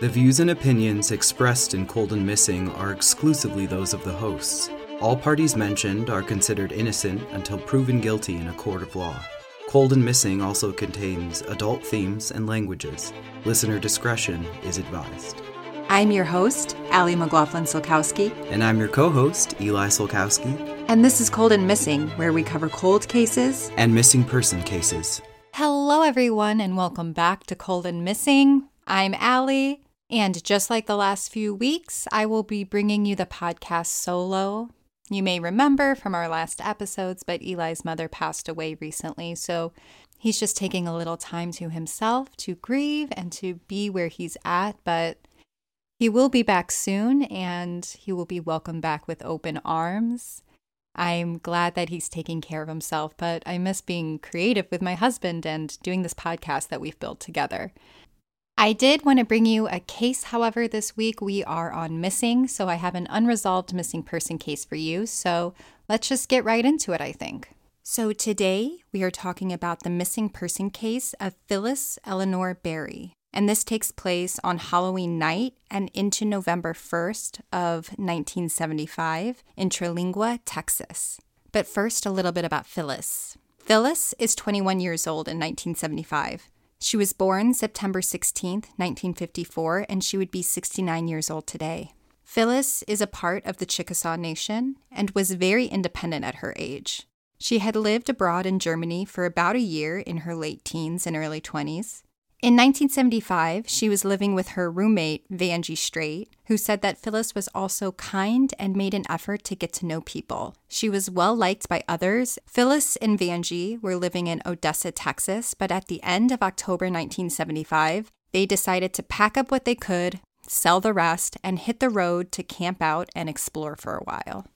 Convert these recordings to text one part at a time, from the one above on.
The views and opinions expressed in Cold and Missing are exclusively those of the hosts. All parties mentioned are considered innocent until proven guilty in a court of law. Cold and Missing also contains adult themes and languages. Listener discretion is advised. I'm your host, Allie McLaughlin Solkowski, And I'm your co host, Eli Solkowski, and this is Cold and Missing, where we cover cold cases. and missing person cases. Hello, everyone, and welcome back to Cold and Missing. I'm Allie, and just like the last few weeks, I will be bringing you the podcast solo. You may remember from our last episodes, but Eli's mother passed away recently, so he's just taking a little time to himself to grieve and to be where he's at, but he will be back soon and he will be welcomed back with open arms. I'm glad that he's taking care of himself, but I miss being creative with my husband and doing this podcast that we've built together. I did want to bring you a case, however, this week we are on missing, so I have an unresolved missing person case for you. So let's just get right into it, I think. So today we are talking about the missing person case of Phyllis Eleanor Berry. And this takes place on Halloween night and into November 1st of 1975 in Terlingua, Texas. But first, a little bit about Phyllis. Phyllis is 21 years old in 1975. She was born September 16th, 1954, and she would be 69 years old today. Phyllis is a part of the Chickasaw Nation and was very independent at her age. She had lived abroad in Germany for about a year in her late teens and early 20s. In 1975, she was living with her roommate, Vanjie Strait, who said that Phyllis was also kind and made an effort to get to know people. She was well liked by others. Phyllis and Vanjie were living in Odessa, Texas, but at the end of October 1975, they decided to pack up what they could, sell the rest, and hit the road to camp out and explore for a while.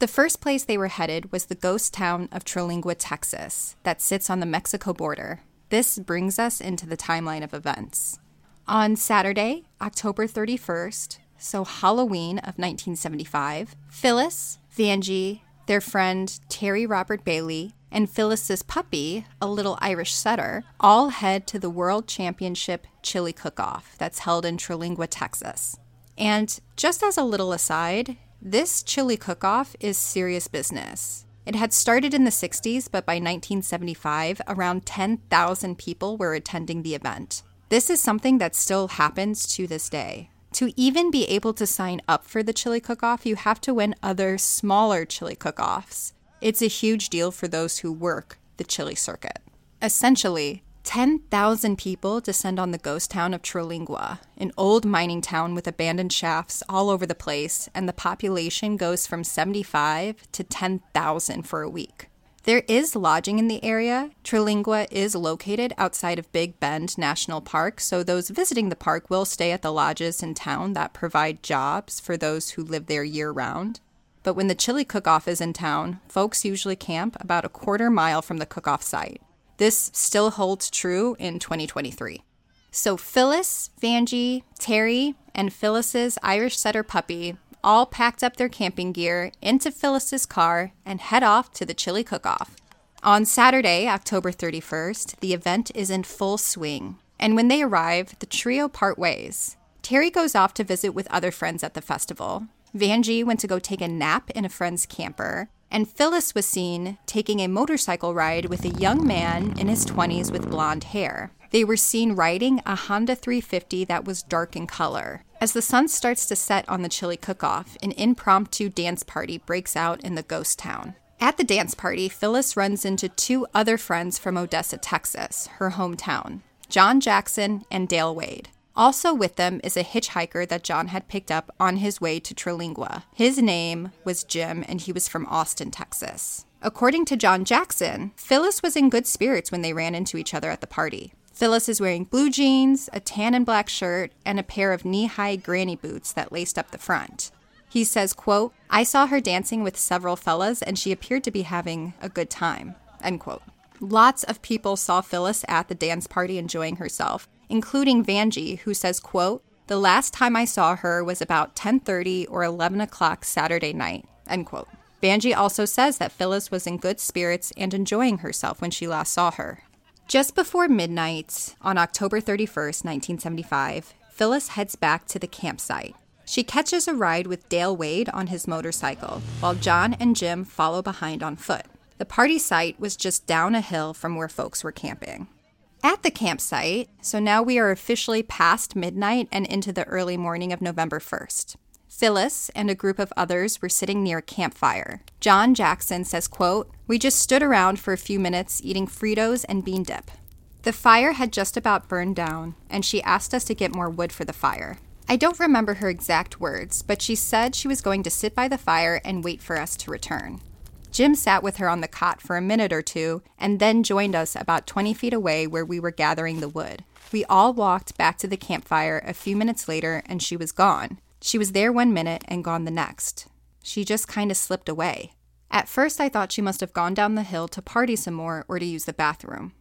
The first place they were headed was the ghost town of Terlingua, Texas, that sits on the Mexico border. This brings us into the timeline of events. On Saturday, October 31st, so Halloween of 1975, Phyllis, Vanjie, their friend Terry Robert Bailey, and Phyllis's puppy, a little Irish setter, all head to the World Championship Chili Cook-Off that's held in Terlingua, Texas. And just as a little aside, this chili cook-off is serious business. It had started in the 60s, but by 1975, around 10,000 people were attending the event. This is something that still happens to this day. To even be able to sign up for the chili cook off, you have to win other smaller chili cook offs. It's a huge deal for those who work the chili circuit. Essentially, 10,000 people descend on the ghost town of Terlingua, an old mining town with abandoned shafts all over the place, and the population goes from 75 to 10,000 for a week. There is lodging in the area. Terlingua is located outside of Big Bend National Park, so those visiting the park will stay at the lodges in town that provide jobs for those who live there year round. But when the chili cook off is in town, folks usually camp about a quarter mile from the cook off site. This still holds true in 2023. So Phyllis, Vanjie, Terry, and Phyllis's Irish setter puppy all packed up their camping gear into Phyllis's car and head off to the chili cook-off. On Saturday, October 31st, the event is in full swing. And when they arrive, the trio part ways. Terry goes off to visit with other friends at the festival. Vanjie went to go take a nap in a friend's camper, and Phyllis was seen taking a motorcycle ride with a young man in his 20s with blonde hair. They were seen riding a Honda 350 that was dark in color. As the sun starts to set on the chili cook off, an impromptu dance party breaks out in the ghost town. At the dance party, Phyllis runs into two other friends from Odessa, Texas, her hometown John Jackson and Dale Wade. Also with them is a hitchhiker that John had picked up on his way to Terlingua. His name was Jim, and he was from Austin, Texas. According to John Jackson, Phyllis was in good spirits when they ran into each other at the party. Phyllis is wearing blue jeans, a tan and black shirt, and a pair of knee-high granny boots that laced up the front. He says, quote, I saw her dancing with several fellas and she appeared to be having a good time, end quote. Lots of people saw Phyllis at the dance party enjoying herself, including Vanjie, who says, quote, the last time I saw her was about 10:30 or 11 o'clock Saturday night, end quote. Vanjie also says that Phyllis was in good spirits and enjoying herself when she last saw her. Just before midnight on October 31st, 1975, Phyllis heads back to the campsite. She catches a ride with Dale Wade on his motorcycle, while John and Jim follow behind on foot. The party site was just down a hill from where folks were camping. At the campsite, so now we are officially past midnight and into the early morning of November 1st. Phyllis and a group of others were sitting near a campfire. John Jackson says, quote, "We just stood around for a few minutes eating Fritos and bean dip. The fire had just about burned down, and she asked us to get more wood for the fire. I don't remember her exact words, but she said she was going to sit by the fire and wait for us to return. Jim sat with her on the cot for a minute or two and then joined us about 20 feet away where we were gathering the wood. We all walked back to the campfire a few minutes later and she was gone. She was there one minute and gone the next. She just kind of slipped away. At first, I thought she must have gone down the hill to party some more or to use the bathroom.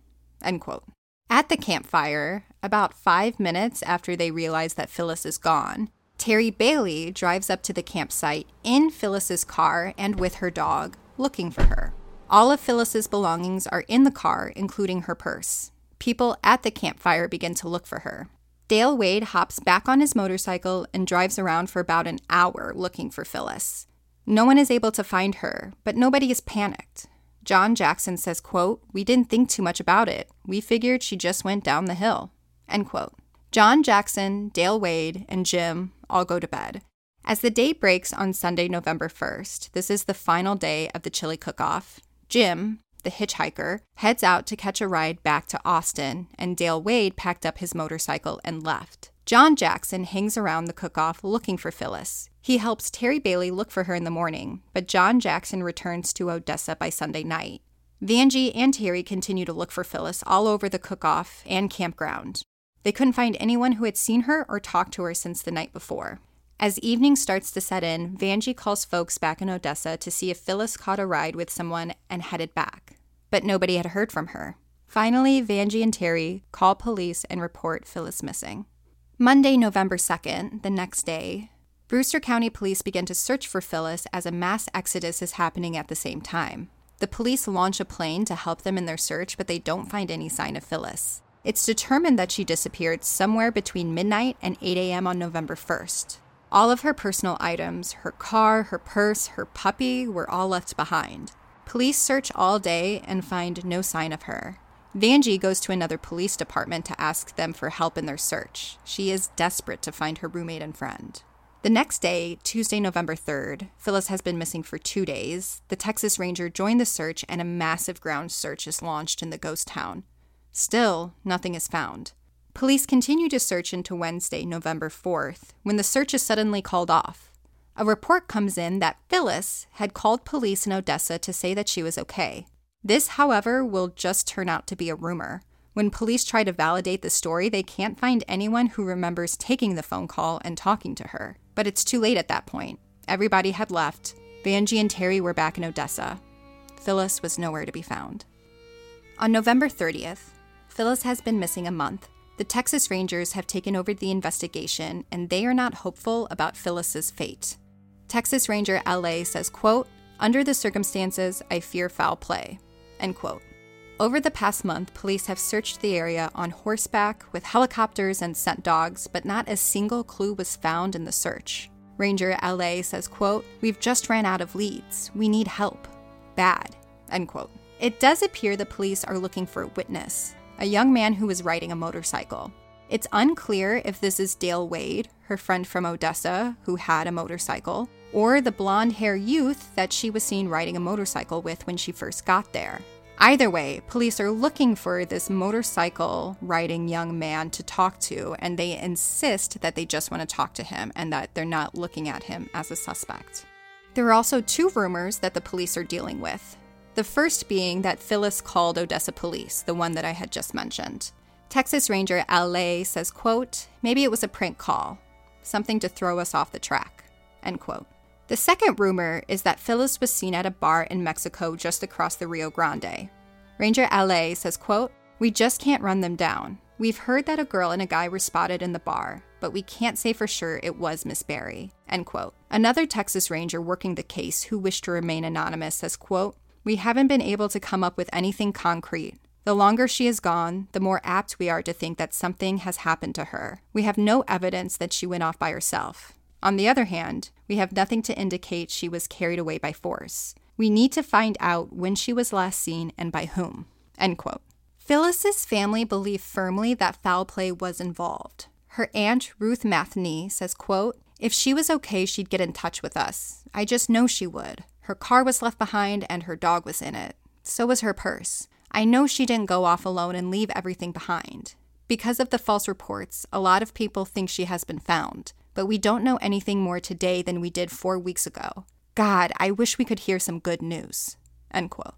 End quote. At the campfire, about five minutes after they realize that Phyllis is gone, Terry Bailey drives up to the campsite in Phyllis's car and with her dog, looking for her. All of Phyllis's belongings are in the car, including her purse. People at the campfire begin to look for her. Dale Wade hops back on his motorcycle and drives around for about an hour looking for Phyllis. No one is able to find her, but nobody is panicked. John Jackson says, quote, "We didn't think too much about it. We figured she just went down the hill." End quote. John Jackson, Dale Wade, and Jim all go to bed. As the day breaks on Sunday, November 1st, this is the final day of the chili cook off. Jim, the hitchhiker, heads out to catch a ride back to Austin, and Dale Wade packed up his motorcycle and left. John Jackson hangs around the cook off looking for Phyllis. He helps Terry Bailey look for her in the morning, but John Jackson returns to Odessa by Sunday night. Vanjie and Terry continue to look for Phyllis all over the cook off and campground. They couldn't find anyone who had seen her or talked to her since the night before. As evening starts to set in, Vanjie calls folks back in Odessa to see if Phyllis caught a ride with someone and headed back. But nobody had heard from her. Finally, Vanjie and Terry call police and report Phyllis missing. Monday, November 2nd, the next day, Brewster County police begin to search for Phyllis as a mass exodus is happening at the same time. The police launch a plane to help them in their search, but they don't find any sign of Phyllis. It's determined that she disappeared somewhere between midnight and 8 a.m. on November 1st. All of her personal items, her car, her purse, her puppy, were all left behind. Police search all day and find no sign of her. Vanjie goes to another police department to ask them for help in their search. She is desperate to find her roommate and friend. The next day, Tuesday, November 3rd, Phyllis has been missing for two days. The Texas Ranger joined the search and a massive ground search is launched in the ghost town. Still, nothing is found. Police continue to search into Wednesday, November 4th, when the search is suddenly called off. A report comes in that Phyllis had called police in Odessa to say that she was okay. This, however, will just turn out to be a rumor. When police try to validate the story, they can't find anyone who remembers taking the phone call and talking to her. But it's too late at that point. Everybody had left. Vanjie and Terry were back in Odessa. Phyllis was nowhere to be found. On November 30th, Phyllis has been missing a month. The Texas Rangers have taken over the investigation and they are not hopeful about Phyllis's fate. Texas Ranger LA says, quote, under the circumstances, I fear foul play, end quote. Over the past month, police have searched the area on horseback with helicopters and scent dogs, but not a single clue was found in the search. Ranger LA says, quote, We've just ran out of leads. We need help. Bad. End quote. It does appear the police are looking for a witness, a young man who was riding a motorcycle. It's unclear if this is Dale Wade, her friend from Odessa, who had a motorcycle, or the blonde hair youth that she was seen riding a motorcycle with when she first got there. Either way, police are looking for this motorcycle riding young man to talk to, and they insist that they just want to talk to him and that they're not looking at him as a suspect. There are also two rumors that the police are dealing with. The first being that Phyllis called Odessa police, the one that I had just mentioned. Texas Ranger LA says, quote, maybe it was a prank call, something to throw us off the track, end quote. The second rumor is that Phyllis was seen at a bar in Mexico just across the Rio Grande. Ranger LA says, quote, We just can't run them down. We've heard that a girl and a guy were spotted in the bar, but we can't say for sure it was Miss Berry, end quote. Another Texas Ranger working the case who wished to remain anonymous says, quote, We haven't been able to come up with anything concrete. The longer she is gone, the more apt we are to think that something has happened to her. We have no evidence that she went off by herself. On the other hand, we have nothing to indicate she was carried away by force. We need to find out when she was last seen and by whom. End quote. Phyllis's family believe firmly that foul play was involved. Her aunt, Ruth Matheny, says, quote, If she was okay, she'd get in touch with us. I just know she would. Her car was left behind and her dog was in it. So was her purse. I know she didn't go off alone and leave everything behind. Because of the false reports, a lot of people think she has been found, but we don't know anything more today than we did four weeks ago. God, I wish we could hear some good news. End quote.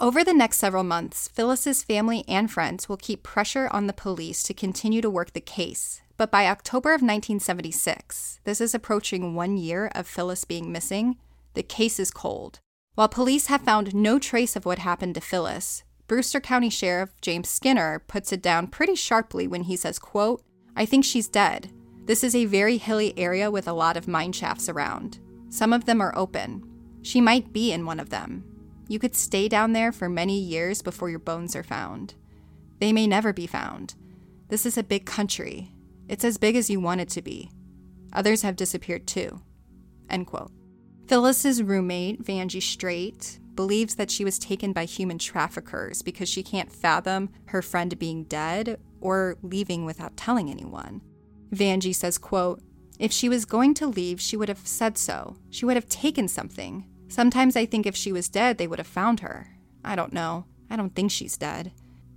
Over the next several months, Phyllis's family and friends will keep pressure on the police to continue to work the case. But by October of 1976, this is approaching one year of Phyllis being missing, the case is cold. While police have found no trace of what happened to Phyllis, Brewster County Sheriff James Skinner puts it down pretty sharply when he says, quote, I think she's dead. This is a very hilly area with a lot of mine shafts around. Some of them are open. She might be in one of them. You could stay down there for many years before your bones are found. They may never be found. This is a big country. It's as big as you want it to be. Others have disappeared too. End quote. Phyllis's roommate, Vanjie Straight, believes that she was taken by human traffickers because she can't fathom her friend being dead or leaving without telling anyone. Vanjie says, quote, if she was going to leave, she would have said so. She would have taken something. Sometimes I think if she was dead, they would have found her. I don't know. I don't think she's dead.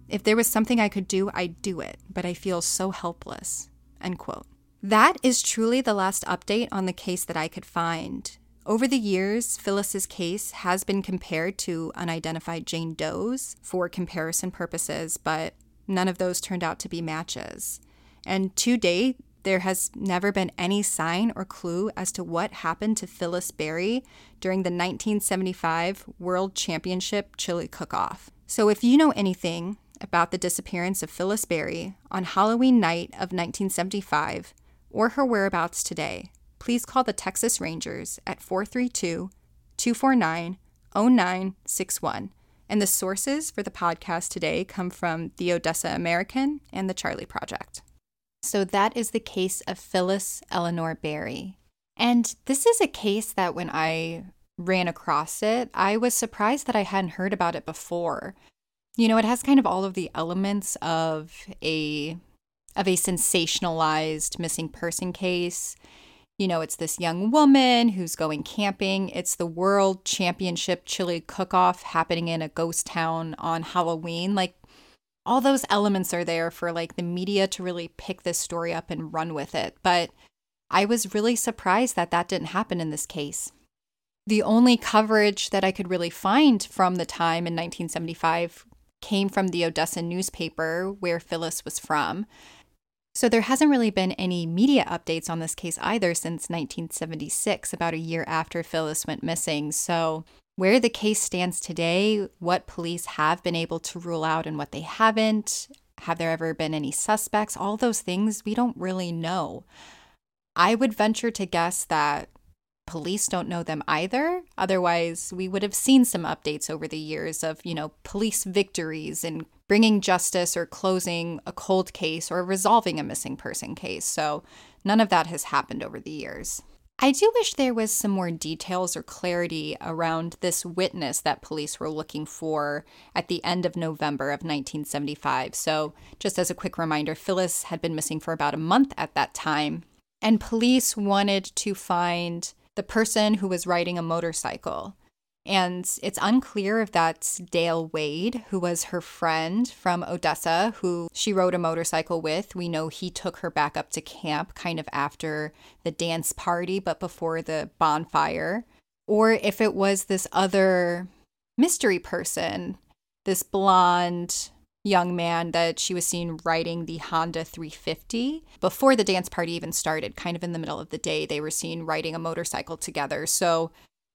If there was something I could do, I'd do it, but I feel so helpless. End quote. That is truly the last update on the case that I could find. Over the years, Phyllis's case has been compared to unidentified Jane Doe's for comparison purposes, but none of those turned out to be matches. And to date, there has never been any sign or clue as to what happened to Phyllis Berry during the 1975 World Championship Chili Cook Off. So if you know anything about the disappearance of Phyllis Berry on Halloween night of 1975 or her whereabouts today, please call the Texas Rangers at 432 249 0961. And the sources for the podcast today come from the Odessa American and the Charlie Project. So that is the case of Phyllis Eleanor Berry. And this is a case that when I ran across it, I was surprised that I hadn't heard about it before. You know, it has kind of all of the elements of a of a sensationalized missing person case you know, it's this young woman who's going camping. It's the World Championship Chili Cook Off happening in a ghost town on Halloween. Like, all those elements are there for like the media to really pick this story up and run with it. But I was really surprised that that didn't happen in this case. The only coverage that I could really find from the time in 1975 came from the Odessa newspaper where Phyllis was from. So there hasn't really been any media updates on this case either since 1976, about a year after Phyllis went missing. So where the case stands today, what police have been able to rule out and what they haven't, have there ever been any suspects, all those things we don't really know. I would venture to guess that police don't know them either. Otherwise, we would have seen some updates over the years of, you know, police victories and bringing justice or closing a cold case or resolving a missing person case. So none of that has happened over the years. I do wish there was some more details or clarity around this witness that police were looking for at the end of November of 1975. So, just as a quick reminder, Phyllis had been missing for about a month at that time, and police wanted to find the person who was riding a motorcycle. And it's unclear if that's Dale Wade, who was her friend from Odessa, who she rode a motorcycle with. We know he took her back up to camp kind of after the dance party, but before the bonfire. Or if it was this other mystery person, this blonde young man that she was seen riding the Honda 350 before the dance party even started, kind of in the middle of the day. They were seen riding a motorcycle together. So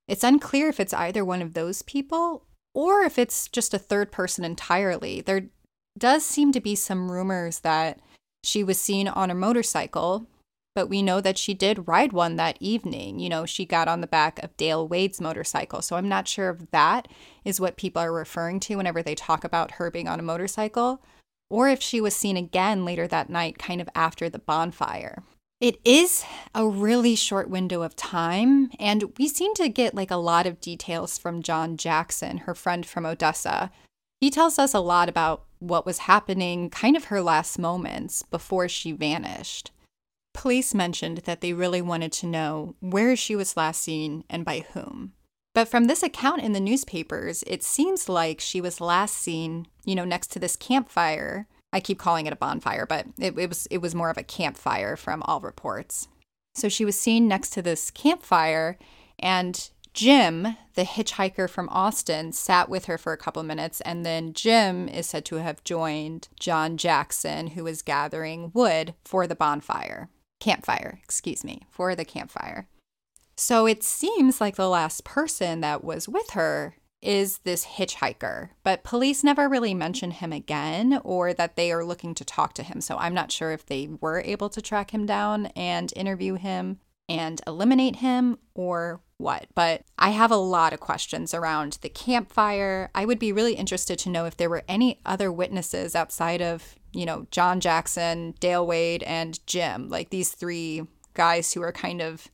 it's unclear if it's either one of those people or if it's just a third person entirely. There does seem to be some rumors that she was seen on a motorcycle, but we know that she did ride one that evening. You know, she got on the back of Dale Wade's motorcycle. So I'm not sure if that is what people are referring to whenever they talk about her being on a motorcycle, or if she was seen again later that night, kind of after the bonfire. It is a really short window of time, and we seem to get like a lot of details from John Jackson, her friend from Odessa. He tells us a lot about what was happening, kind of her last moments before she vanished. Police mentioned that they really wanted to know where she was last seen and by whom. But from this account in the newspapers, it seems like she was last seen, you know, next to this campfire. I keep calling it a bonfire, but it, it was it was more of a campfire from all reports. So she was seen next to this campfire, and Jim, the hitchhiker from Austin, sat with her for a couple minutes, and then Jim is said to have joined John Jackson, who was gathering wood for the bonfire campfire, excuse me, for the campfire. So it seems like the last person that was with her is this hitchhiker, but police never really mention him again or that they are looking to talk to him. So I'm not sure if they were able to track him down and interview him and eliminate him or what. But I have a lot of questions around the campfire. I would be really interested to know if there were any other witnesses outside of you know, John Jackson, Dale Wade, and Jim, like these three guys who are kind of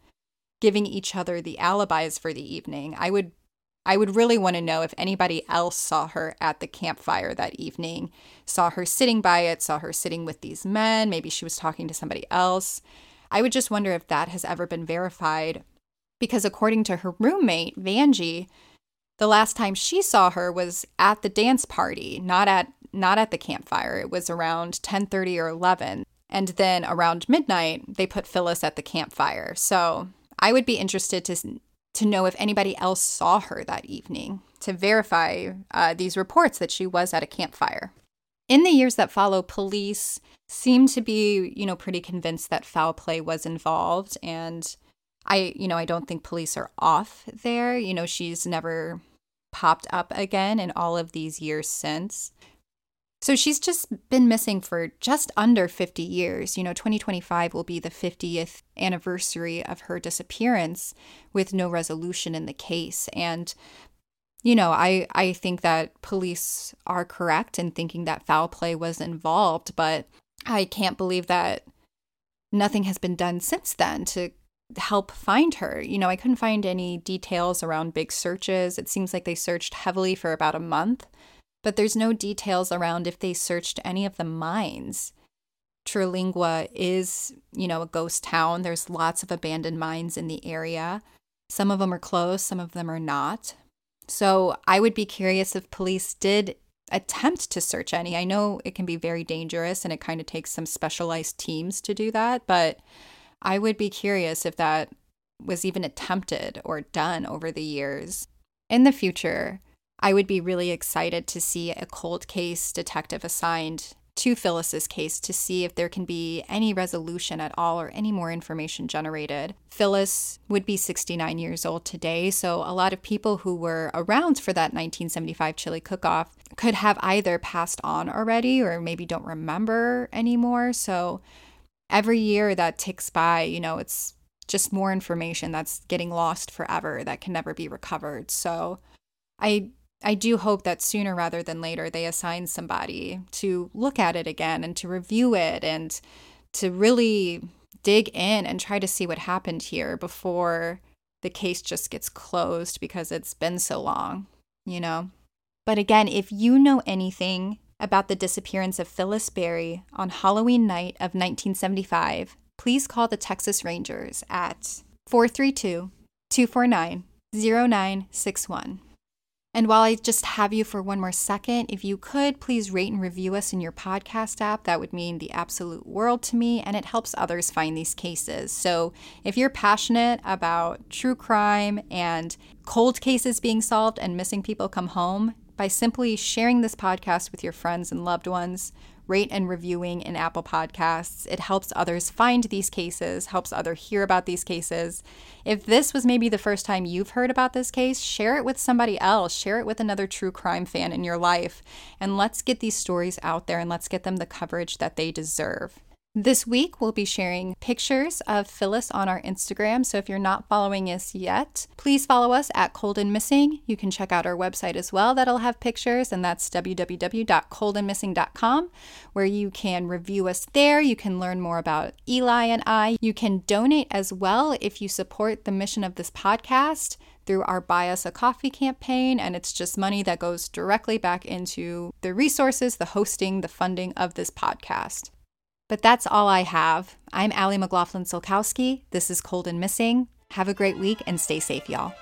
giving each other the alibis for the evening. I would I would really want to know if anybody else saw her at the campfire that evening, saw her sitting by it, saw her sitting with these men, maybe she was talking to somebody else. I would just wonder if that has ever been verified because according to her roommate, Vanjie, the last time she saw her was at the dance party, not at not at the campfire. It was around 10:30 or 11. And then around midnight, they put Phyllis at the campfire. So, I would be interested to to know if anybody else saw her that evening to verify uh, these reports that she was at a campfire. In the years that follow, police seem to be, you know, pretty convinced that foul play was involved and I, you know, I don't think police are off there. You know, she's never popped up again in all of these years since. So she's just been missing for just under 50 years. You know, 2025 will be the 50th anniversary of her disappearance with no resolution in the case. And, you know, I, I think that police are correct in thinking that foul play was involved, but I can't believe that nothing has been done since then to help find her. You know, I couldn't find any details around big searches. It seems like they searched heavily for about a month, but there's no details around if they searched any of the mines. Terlingua is, you know, a ghost town. There's lots of abandoned mines in the area. Some of them are closed, some of them are not. So I would be curious if police did attempt to search any. I know it can be very dangerous and it kind of takes some specialized teams to do that, but I would be curious if that was even attempted or done over the years. In the future, I would be really excited to see a cold case detective assigned to Phyllis's case to see if there can be any resolution at all or any more information generated. Phyllis would be 69 years old today, so a lot of people who were around for that 1975 chili cook off could have either passed on already or maybe don't remember anymore. So every year that ticks by, you know, it's just more information that's getting lost forever that can never be recovered. So I I do hope that sooner rather than later they assign somebody to look at it again and to review it and to really dig in and try to see what happened here before the case just gets closed because it's been so long, you know? But again, if you know anything about the disappearance of Phyllis Berry on Halloween night of 1975, please call the Texas Rangers at 432 249 0961. And while I just have you for one more second, if you could please rate and review us in your podcast app, that would mean the absolute world to me and it helps others find these cases. So if you're passionate about true crime and cold cases being solved and missing people come home, by simply sharing this podcast with your friends and loved ones, rate and reviewing in Apple Podcasts. It helps others find these cases, helps others hear about these cases. If this was maybe the first time you've heard about this case, share it with somebody else, share it with another true crime fan in your life, and let's get these stories out there and let's get them the coverage that they deserve. This week, we'll be sharing pictures of Phyllis on our Instagram. So if you're not following us yet, please follow us at Cold and Missing. You can check out our website as well, that'll have pictures, and that's www.coldandmissing.com, where you can review us there. You can learn more about Eli and I. You can donate as well if you support the mission of this podcast through our Buy Us a Coffee campaign, and it's just money that goes directly back into the resources, the hosting, the funding of this podcast. But that's all I have. I'm Allie McLaughlin Silkowski. This is Cold and Missing. Have a great week and stay safe, y'all.